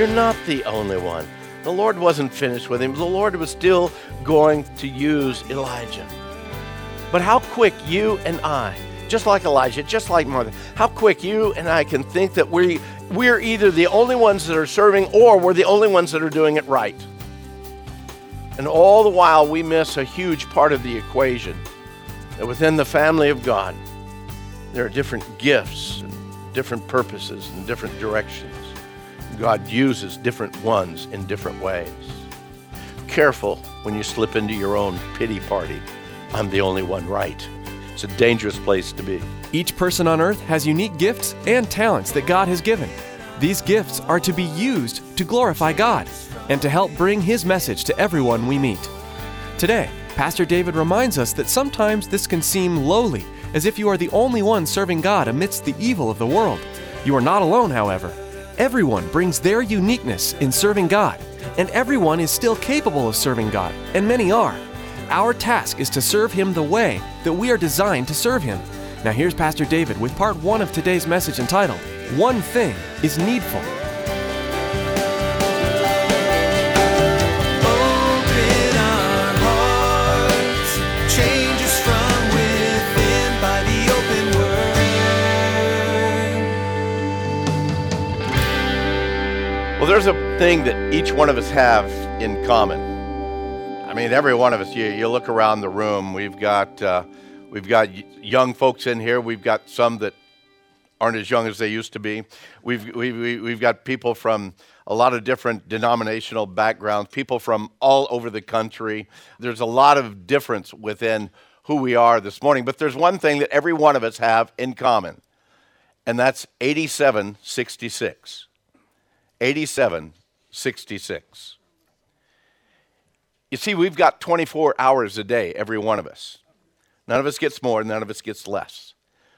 You're not the only one. The Lord wasn't finished with him. The Lord was still going to use Elijah. But how quick you and I, just like Elijah, just like Martha, how quick you and I can think that we, we're either the only ones that are serving or we're the only ones that are doing it right. And all the while, we miss a huge part of the equation that within the family of God, there are different gifts and different purposes and different directions. God uses different ones in different ways. Careful when you slip into your own pity party. I'm the only one right. It's a dangerous place to be. Each person on earth has unique gifts and talents that God has given. These gifts are to be used to glorify God and to help bring His message to everyone we meet. Today, Pastor David reminds us that sometimes this can seem lowly, as if you are the only one serving God amidst the evil of the world. You are not alone, however. Everyone brings their uniqueness in serving God, and everyone is still capable of serving God, and many are. Our task is to serve Him the way that we are designed to serve Him. Now, here's Pastor David with part one of today's message entitled, One Thing is Needful. Well, there's a thing that each one of us have in common. I mean, every one of us. You, you look around the room. We've got uh, we've got young folks in here. We've got some that aren't as young as they used to be. We've we've we- we've got people from a lot of different denominational backgrounds. People from all over the country. There's a lot of difference within who we are this morning. But there's one thing that every one of us have in common, and that's 8766. 8766. You see, we've got 24 hours a day, every one of us. None of us gets more, none of us gets less.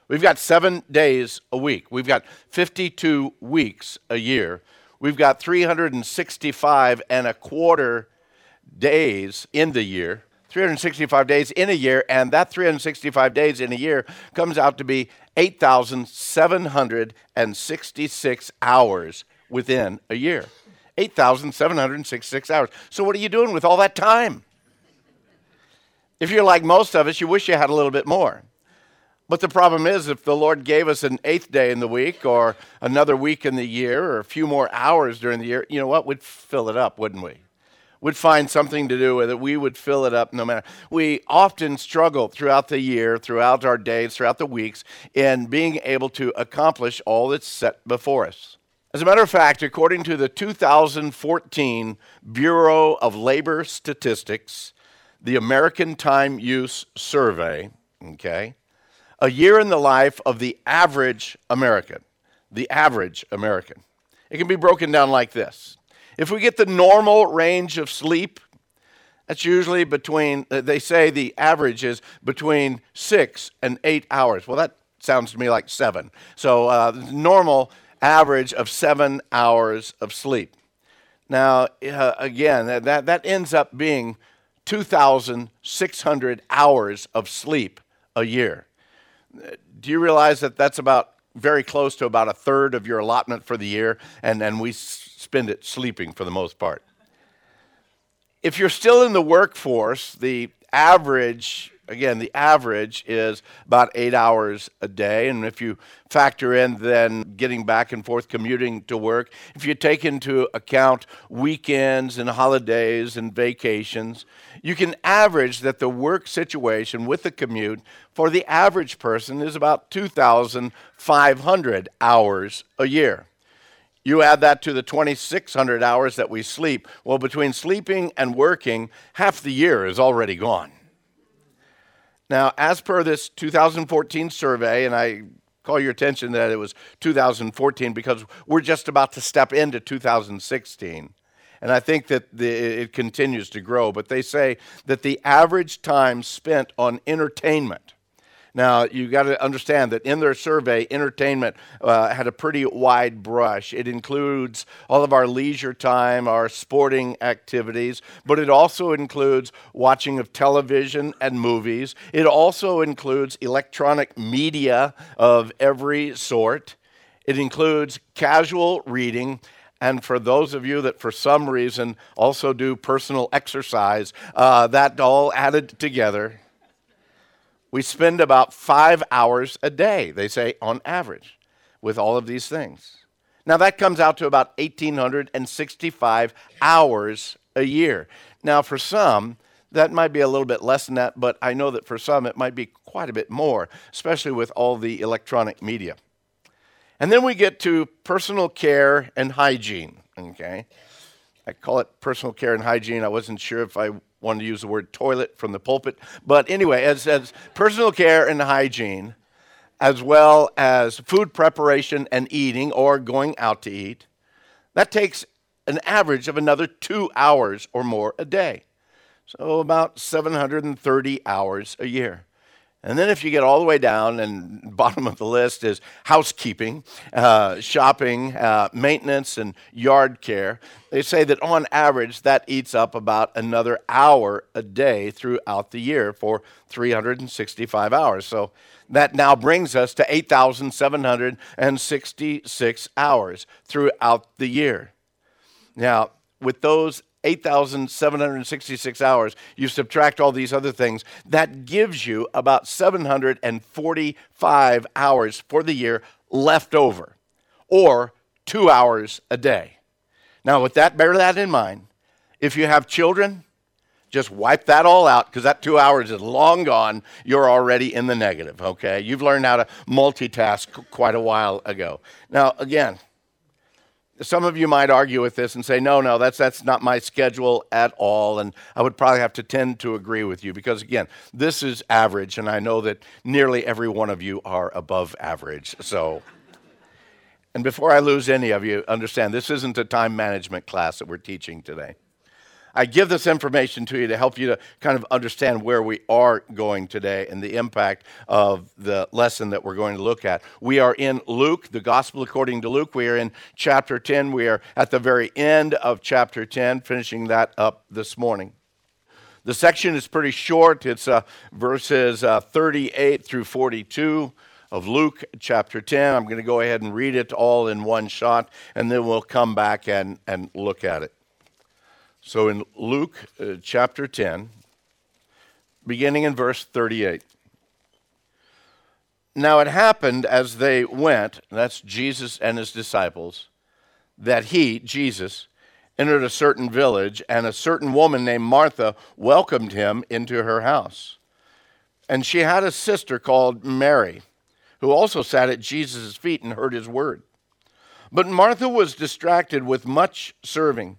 We've got seven days a week. We've got 52 weeks a year. We've got 365 and a quarter days in the year. 365 days in a year, and that 365 days in a year comes out to be 8,766 hours within a year. 8,766 hours. So, what are you doing with all that time? If you're like most of us, you wish you had a little bit more. But the problem is, if the Lord gave us an eighth day in the week, or another week in the year, or a few more hours during the year, you know what? We'd fill it up, wouldn't we? We'd find something to do with it. We would fill it up no matter. We often struggle throughout the year, throughout our days, throughout the weeks, in being able to accomplish all that's set before us. As a matter of fact, according to the 2014 Bureau of Labor Statistics, the American Time Use Survey, okay, a year in the life of the average American, the average American. It can be broken down like this. If we get the normal range of sleep, that's usually between, uh, they say the average is between six and eight hours. Well, that sounds to me like seven. So, uh, normal average of seven hours of sleep. Now, uh, again, that, that, ends up being 2,600 hours of sleep a year. Do you realize that that's about very close to about a third of your allotment for the year, and, and we spend it sleeping for the most part? If you're still in the workforce, the average again, the average is about eight hours a day. And if you factor in then getting back and forth commuting to work, if you take into account weekends and holidays and vacations, you can average that the work situation with the commute for the average person is about 2,500 hours a year. You add that to the 2,600 hours that we sleep. Well, between sleeping and working, half the year is already gone. Now, as per this 2014 survey, and I call your attention that it was 2014 because we're just about to step into 2016. And I think that the, it continues to grow. But they say that the average time spent on entertainment now, you got to understand that in their survey, entertainment uh, had a pretty wide brush. It includes all of our leisure time, our sporting activities, but it also includes watching of television and movies. It also includes electronic media of every sort. It includes casual reading. And for those of you that, for some reason, also do personal exercise, uh, that all added together we spend about five hours a day, they say, on average, with all of these things. Now, that comes out to about 1,865 hours a year. Now, for some, that might be a little bit less than that, but I know that for some it might be quite a bit more, especially with all the electronic media. And then we get to personal care and hygiene, okay? I call it personal care and hygiene. I wasn't sure if I wanted to use the word toilet from the pulpit. But anyway, as, as personal care and hygiene, as well as food preparation and eating or going out to eat, that takes an average of another two hours or more a day. So about 730 hours a year. And then if you get all the way down, and bottom of the list is housekeeping, uh, shopping, uh, maintenance, and yard care. They say that on average, that eats up about another hour a day throughout the year for 365 hours. So that now brings us to 8,766 hours throughout the year. Now, with those 8,766 hours, you subtract all these other things, that gives you about 745 hours for the year left over, or two hours a day. Now, with that, bear that in mind. If you have children, just wipe that all out because that two hours is long gone. You're already in the negative, okay? You've learned how to multitask quite a while ago. Now, again, some of you might argue with this and say, no, no, that's, that's not my schedule at all. And I would probably have to tend to agree with you because, again, this is average, and I know that nearly every one of you are above average. So, and before I lose any of you, understand this isn't a time management class that we're teaching today. I give this information to you to help you to kind of understand where we are going today and the impact of the lesson that we're going to look at. We are in Luke, the Gospel according to Luke. We are in chapter 10. We are at the very end of chapter 10, finishing that up this morning. The section is pretty short, it's uh, verses uh, 38 through 42 of Luke chapter 10. I'm going to go ahead and read it all in one shot, and then we'll come back and, and look at it. So in Luke uh, chapter 10, beginning in verse 38. Now it happened as they went, that's Jesus and his disciples, that he, Jesus, entered a certain village, and a certain woman named Martha welcomed him into her house. And she had a sister called Mary, who also sat at Jesus' feet and heard his word. But Martha was distracted with much serving.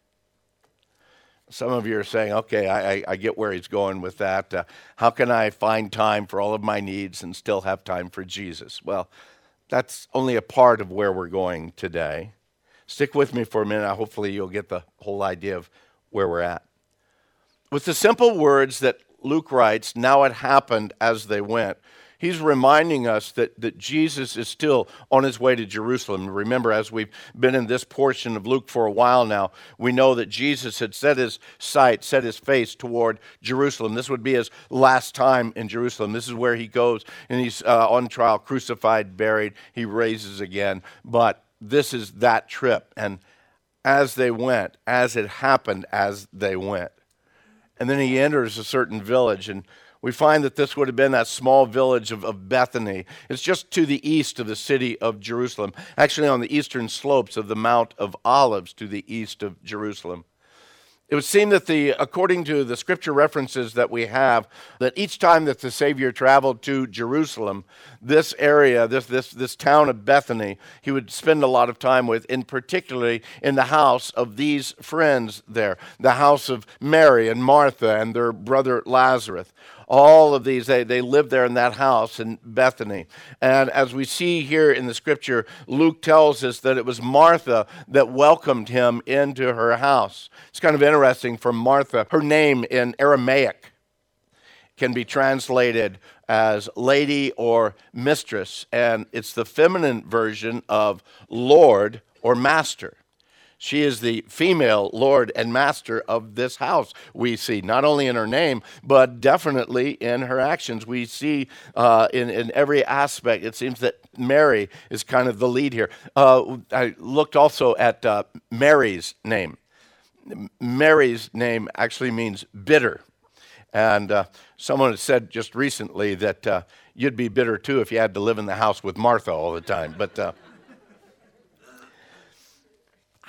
Some of you are saying, okay, I, I get where he's going with that. Uh, how can I find time for all of my needs and still have time for Jesus? Well, that's only a part of where we're going today. Stick with me for a minute. Hopefully, you'll get the whole idea of where we're at. With the simple words that Luke writes, now it happened as they went, he's reminding us that, that Jesus is still on his way to Jerusalem. Remember, as we've been in this portion of Luke for a while now, we know that Jesus had set his sight, set his face toward Jerusalem. This would be his last time in Jerusalem. This is where he goes, and he's uh, on trial, crucified, buried, he raises again. But this is that trip. And as they went, as it happened as they went. And then he enters a certain village, and We find that this would have been that small village of, of Bethany. It's just to the east of the city of Jerusalem, actually on the eastern slopes of the Mount of Olives to the east of Jerusalem. It would seem that the, according to the scripture references that we have, that each time that the Savior traveled to Jerusalem, this area, this, this, this town of Bethany, he would spend a lot of time with, in particularly in the house of these friends there, the house of Mary and Martha and their brother Lazarus all of these, they, they lived there in that house in Bethany. And as we see here in the scripture, Luke tells us that it was Martha that welcomed him into her house. It's kind of interesting for Martha, her name in Aramaic can be translated as lady or mistress, and it's the feminine version of Lord or master. She is the female Lord and Master of this house, we see, not only in her name, but definitely in her actions. We see uh, in, in every aspect, it seems that Mary is kind of the lead here. Uh, I looked also at uh, Mary's name. Mary's name actually means bitter. And uh, someone said just recently that uh, you'd be bitter too if you had to live in the house with Martha all the time. But uh,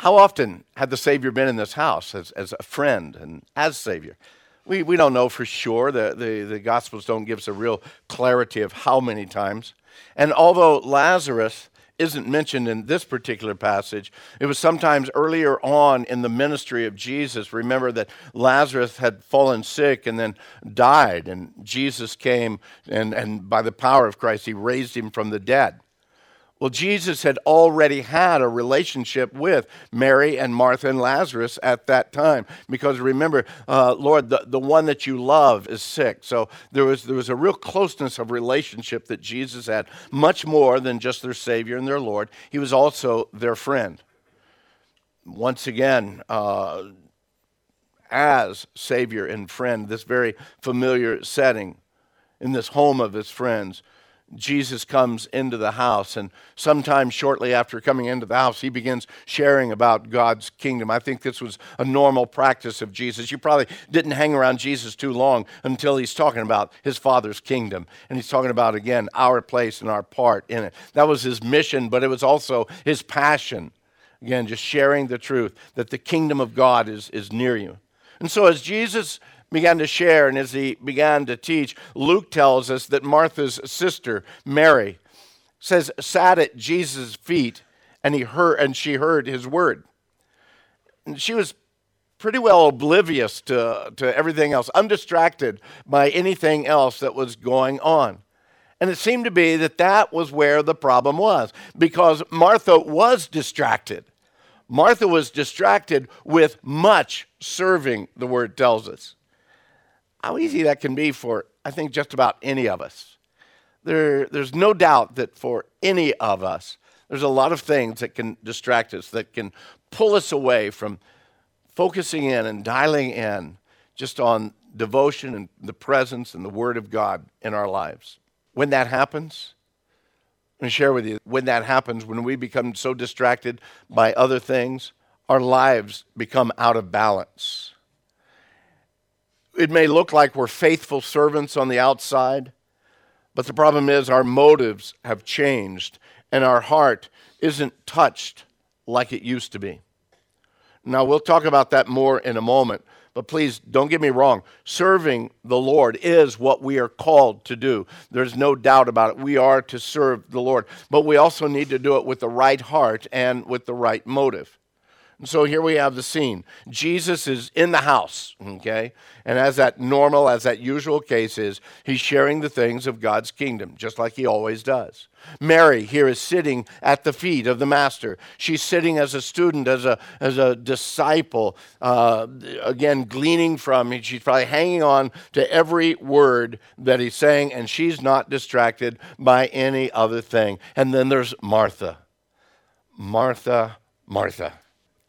how often had the Savior been in this house as, as a friend and as Savior? We, we don't know for sure. The, the, the Gospels don't give us a real clarity of how many times. And although Lazarus isn't mentioned in this particular passage, it was sometimes earlier on in the ministry of Jesus. Remember that Lazarus had fallen sick and then died, and Jesus came, and, and by the power of Christ, he raised him from the dead. Well, Jesus had already had a relationship with Mary and Martha and Lazarus at that time. Because remember, uh, Lord, the, the one that you love is sick. So there was, there was a real closeness of relationship that Jesus had, much more than just their Savior and their Lord. He was also their friend. Once again, uh, as Savior and friend, this very familiar setting in this home of his friends. Jesus comes into the house, and sometime shortly after coming into the house, he begins sharing about God's kingdom. I think this was a normal practice of Jesus. You probably didn't hang around Jesus too long until he's talking about his Father's kingdom, and he's talking about, again, our place and our part in it. That was his mission, but it was also his passion. Again, just sharing the truth that the kingdom of God is, is near you. And so, as Jesus began to share and as he began to teach, Luke tells us that Martha's sister, Mary, says, sat at Jesus' feet and he heard and she heard his word. And she was pretty well oblivious to, to everything else, undistracted by anything else that was going on. And it seemed to be that that was where the problem was, because Martha was distracted. Martha was distracted with much serving, the word tells us how easy that can be for, I think, just about any of us. There, there's no doubt that for any of us, there's a lot of things that can distract us, that can pull us away from focusing in and dialing in just on devotion and the presence and the Word of God in our lives. When that happens, going to share with you when that happens, when we become so distracted by other things, our lives become out of balance. It may look like we're faithful servants on the outside, but the problem is our motives have changed and our heart isn't touched like it used to be. Now, we'll talk about that more in a moment, but please don't get me wrong. Serving the Lord is what we are called to do. There's no doubt about it. We are to serve the Lord, but we also need to do it with the right heart and with the right motive. So here we have the scene. Jesus is in the house, okay? And as that normal, as that usual case is, he's sharing the things of God's kingdom, just like he always does. Mary here is sitting at the feet of the Master. She's sitting as a student, as a, as a disciple, uh, again, gleaning from. She's probably hanging on to every word that he's saying, and she's not distracted by any other thing. And then there's Martha. Martha, Martha.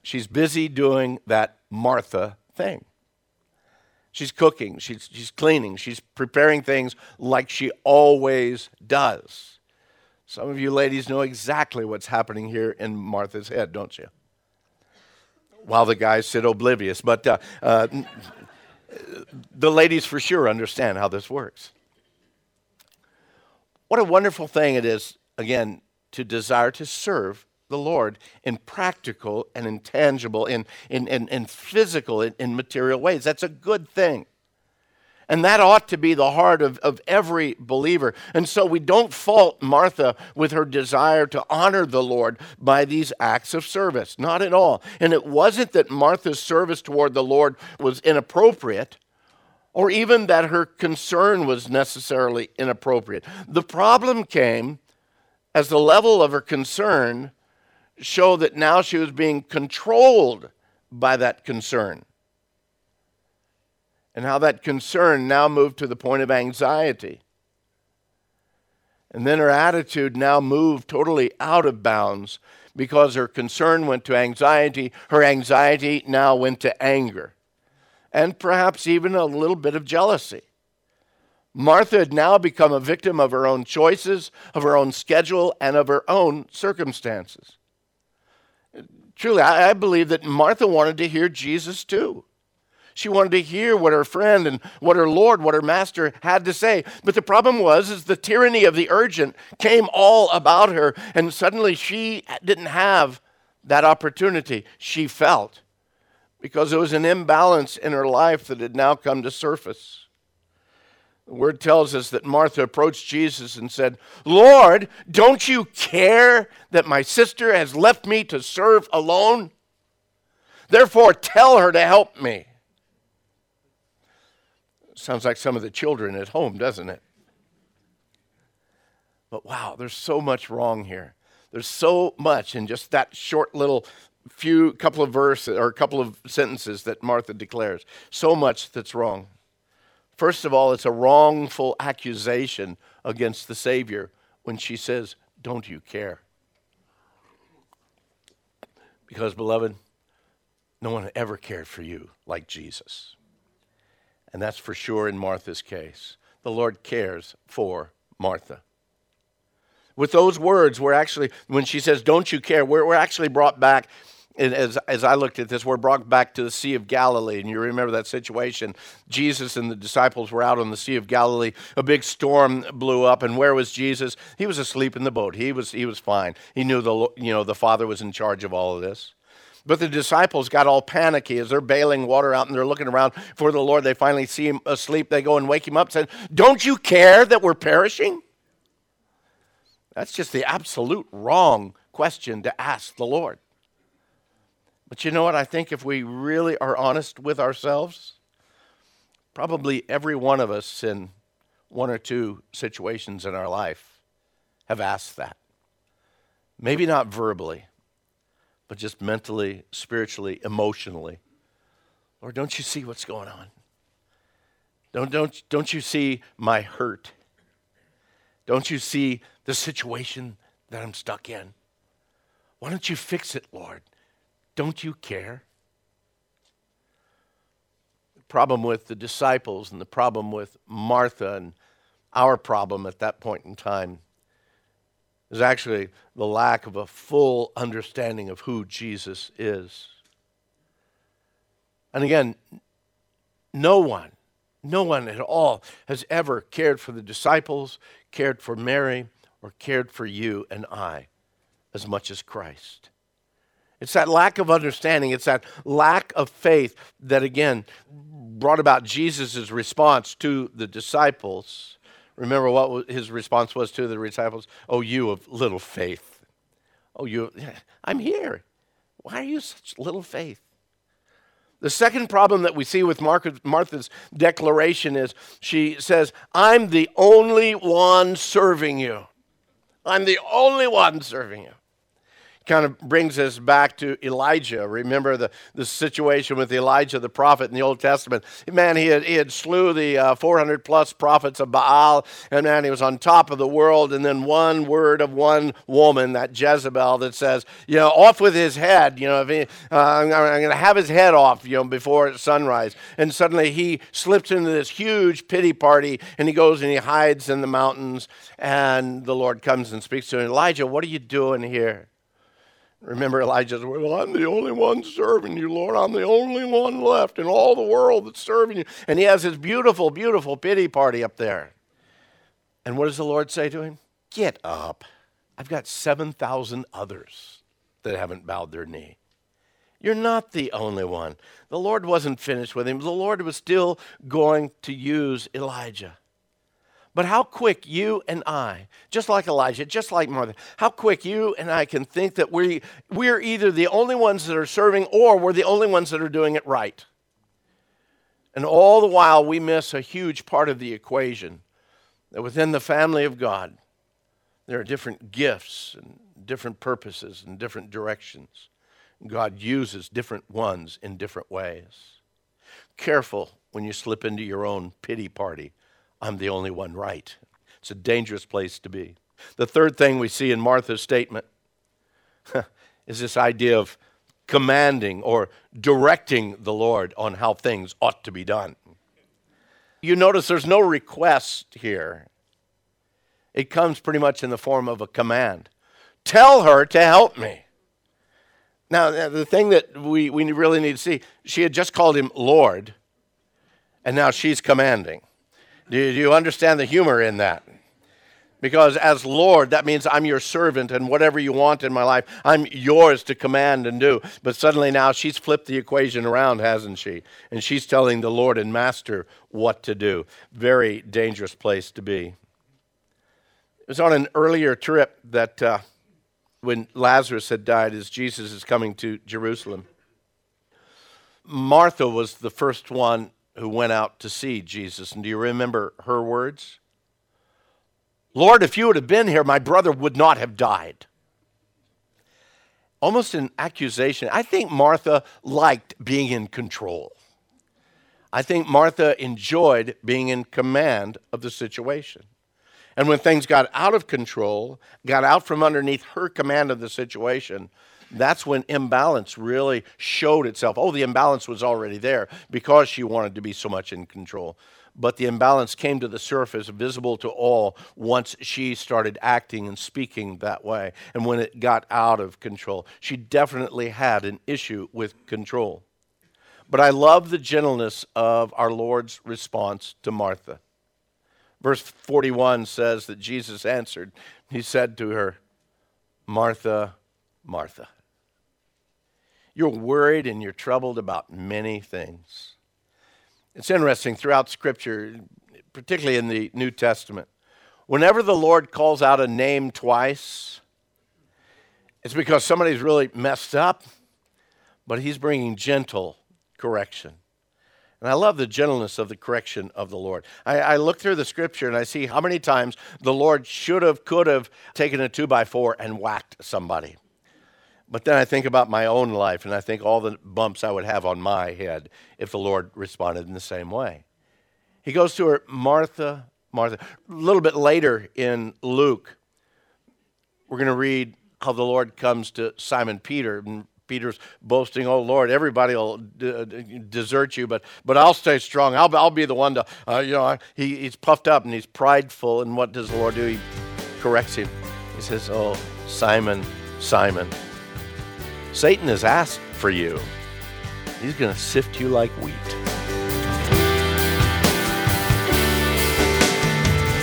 She's busy doing that Martha thing. She's cooking, she's, she's cleaning, she's preparing things like she always does. Some of you ladies know exactly what's happening here in Martha's head, don't you? While the guys sit oblivious. But uh, uh, the ladies for sure understand how this works. What a wonderful thing it is, again, to desire to serve the Lord in practical and intangible, in, in, in, in physical, in, in material ways. That's a good thing. And that ought to be the heart of, of every believer. And so we don't fault Martha with her desire to honor the Lord by these acts of service. Not at all. And it wasn't that Martha's service toward the Lord was inappropriate or even that her concern was necessarily inappropriate. The problem came as the level of her concern showed that now she was being controlled by that concern and how that concern now moved to the point of anxiety. And then her attitude now moved totally out of bounds because her concern went to anxiety. Her anxiety now went to anger and perhaps even a little bit of jealousy. Martha had now become a victim of her own choices, of her own schedule, and of her own circumstances. Truly, I, believe that Martha wanted to hear Jesus too. She wanted to hear what her friend and what her Lord, what her master had to say. But the problem was is the tyranny of the urgent came all about her and suddenly she didn't have that opportunity. She felt because there was an imbalance in her life that had now come to surface. The word tells us that Martha approached Jesus and said, Lord, don't you care that my sister has left me to serve alone? Therefore, tell her to help me. Sounds like some of the children at home, doesn't it? But wow, there's so much wrong here. There's so much in just that short little few couple of verses or a couple of sentences that Martha declares. So much that's wrong. First of all, it's a wrongful accusation against the Savior when she says, Don't you care? Because, beloved, no one ever cared for you like Jesus. And that's for sure in Martha's case. The Lord cares for Martha. With those words, we're actually, when she says, Don't you care, we're, we're actually brought back. As, as I looked at this, we're brought back to the Sea of Galilee. And you remember that situation. Jesus and the disciples were out on the Sea of Galilee. A big storm blew up. And where was Jesus? He was asleep in the boat. He was, he was fine. He knew the, you know, the Father was in charge of all of this. But the disciples got all panicky as they're bailing water out and they're looking around for the Lord. They finally see him asleep. They go and wake him up and say, Don't you care that we're perishing? That's just the absolute wrong question to ask the Lord. But you know what? I think if we really are honest with ourselves, probably every one of us in one or two situations in our life have asked that. Maybe not verbally but just mentally, spiritually, emotionally. Lord, don't you see what's going on? Don't, don't, don't you see my hurt? Don't you see the situation that I'm stuck in? Why don't you fix it, Lord? Don't you care? The problem with the disciples and the problem with Martha and our problem at that point in time is actually the lack of a full understanding of who Jesus is. And again, no one, no one at all has ever cared for the disciples, cared for Mary, or cared for you and I as much as Christ. It's that lack of understanding, it's that lack of faith that, again, brought about Jesus' response to the disciples Remember what his response was to the disciples? Oh, you of little faith. Oh, you, I'm here. Why are you such little faith? The second problem that we see with Martha's declaration is she says, I'm the only one serving you. I'm the only one serving you kind of brings us back to Elijah. Remember the, the situation with Elijah the prophet in the Old Testament. Man, he had, he had slew the uh, 400 plus prophets of Baal, and man, he was on top of the world. And then one word of one woman, that Jezebel, that says, you know, off with his head. You know, if he, uh, I'm, I'm going to have his head off, you know, before sunrise. And suddenly he slips into this huge pity party, and he goes and he hides in the mountains. And the Lord comes and speaks to him, Elijah, what are you doing here? Remember Elijah's, well, I'm the only one serving you, Lord. I'm the only one left in all the world that's serving you. And he has his beautiful, beautiful pity party up there. And what does the Lord say to him? Get up. I've got 7,000 others that haven't bowed their knee. You're not the only one. The Lord wasn't finished with him. The Lord was still going to use Elijah. But how quick you and I, just like Elijah, just like Martha, how quick you and I can think that we, we're either the only ones that are serving or we're the only ones that are doing it right. And all the while, we miss a huge part of the equation that within the family of God, there are different gifts and different purposes and different directions. God uses different ones in different ways. Careful when you slip into your own pity party I'm the only one right. It's a dangerous place to be. The third thing we see in Martha's statement is this idea of commanding or directing the Lord on how things ought to be done. You notice there's no request here, it comes pretty much in the form of a command. Tell her to help me. Now, the thing that we, we really need to see, she had just called him Lord, and now she's commanding. Do you understand the humor in that? Because as Lord, that means I'm your servant, and whatever you want in my life, I'm yours to command and do. But suddenly now she's flipped the equation around, hasn't she? And she's telling the Lord and Master what to do. Very dangerous place to be. It was on an earlier trip that uh, when Lazarus had died, as Jesus is coming to Jerusalem, Martha was the first one who went out to see Jesus. And do you remember her words? Lord, if you would have been here, my brother would not have died. Almost an accusation. I think Martha liked being in control. I think Martha enjoyed being in command of the situation. And when things got out of control, got out from underneath her command of the situation, that's when imbalance really showed itself. Oh, the imbalance was already there because she wanted to be so much in control. But the imbalance came to the surface, visible to all, once she started acting and speaking that way. And when it got out of control, she definitely had an issue with control. But I love the gentleness of our Lord's response to Martha. Verse 41 says that Jesus answered, He said to her, Martha, Martha. You're worried and you're troubled about many things. It's interesting throughout Scripture, particularly in the New Testament, whenever the Lord calls out a name twice, it's because somebody's really messed up, but He's bringing gentle correction. And I love the gentleness of the correction of the Lord. I, I, look through the scripture and I see how many times the Lord should have, could have taken a two by four and whacked somebody. But then I think about my own life and I think all the bumps I would have on my head if the Lord responded in the same way. He goes to her, Martha, Martha. A little bit later in Luke, we're going to read how the Lord comes to Simon Peter. And Peter's boasting, "Oh Lord, everybody will d- desert you, but but I'll stay strong. I'll I'll be the one to uh, you know." He, he's puffed up and he's prideful, and what does the Lord do? He corrects him. He says, "Oh Simon, Simon." Satan has asked for you. He's going to sift you like wheat.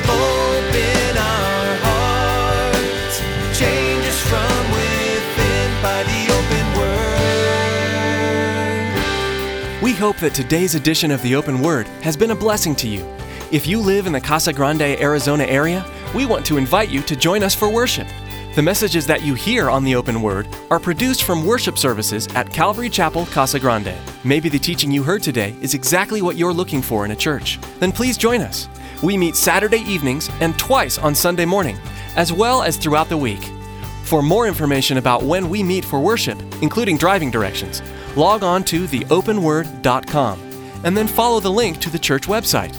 Open our hearts, change us from within by the open word. We hope that today's edition of the Open Word has been a blessing to you. If you live in the Casa Grande, Arizona area, we want to invite you to join us for worship. The messages that you hear on the open word are produced from worship services at Calvary Chapel, Casa Grande. Maybe the teaching you heard today is exactly what you're looking for in a church. Then please join us. We meet Saturday evenings and twice on Sunday morning, as well as throughout the week. For more information about when we meet for worship, including driving directions, log on to theopenword.com and then follow the link to the church website.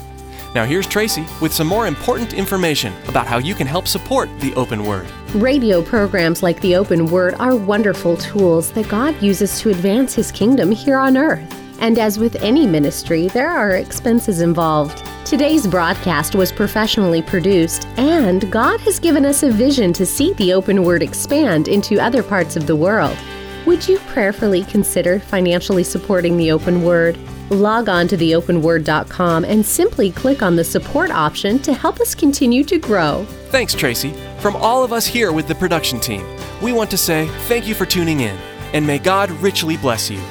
Now, here's Tracy with some more important information about how you can help support the Open Word. Radio programs like the Open Word are wonderful tools that God uses to advance His kingdom here on earth. And as with any ministry, there are expenses involved. Today's broadcast was professionally produced, and God has given us a vision to see the open word expand into other parts of the world. Would you prayerfully consider financially supporting the open word? Log on to theopenword.com and simply click on the support option to help us continue to grow. Thanks, Tracy. From all of us here with the production team, we want to say thank you for tuning in, and may God richly bless you.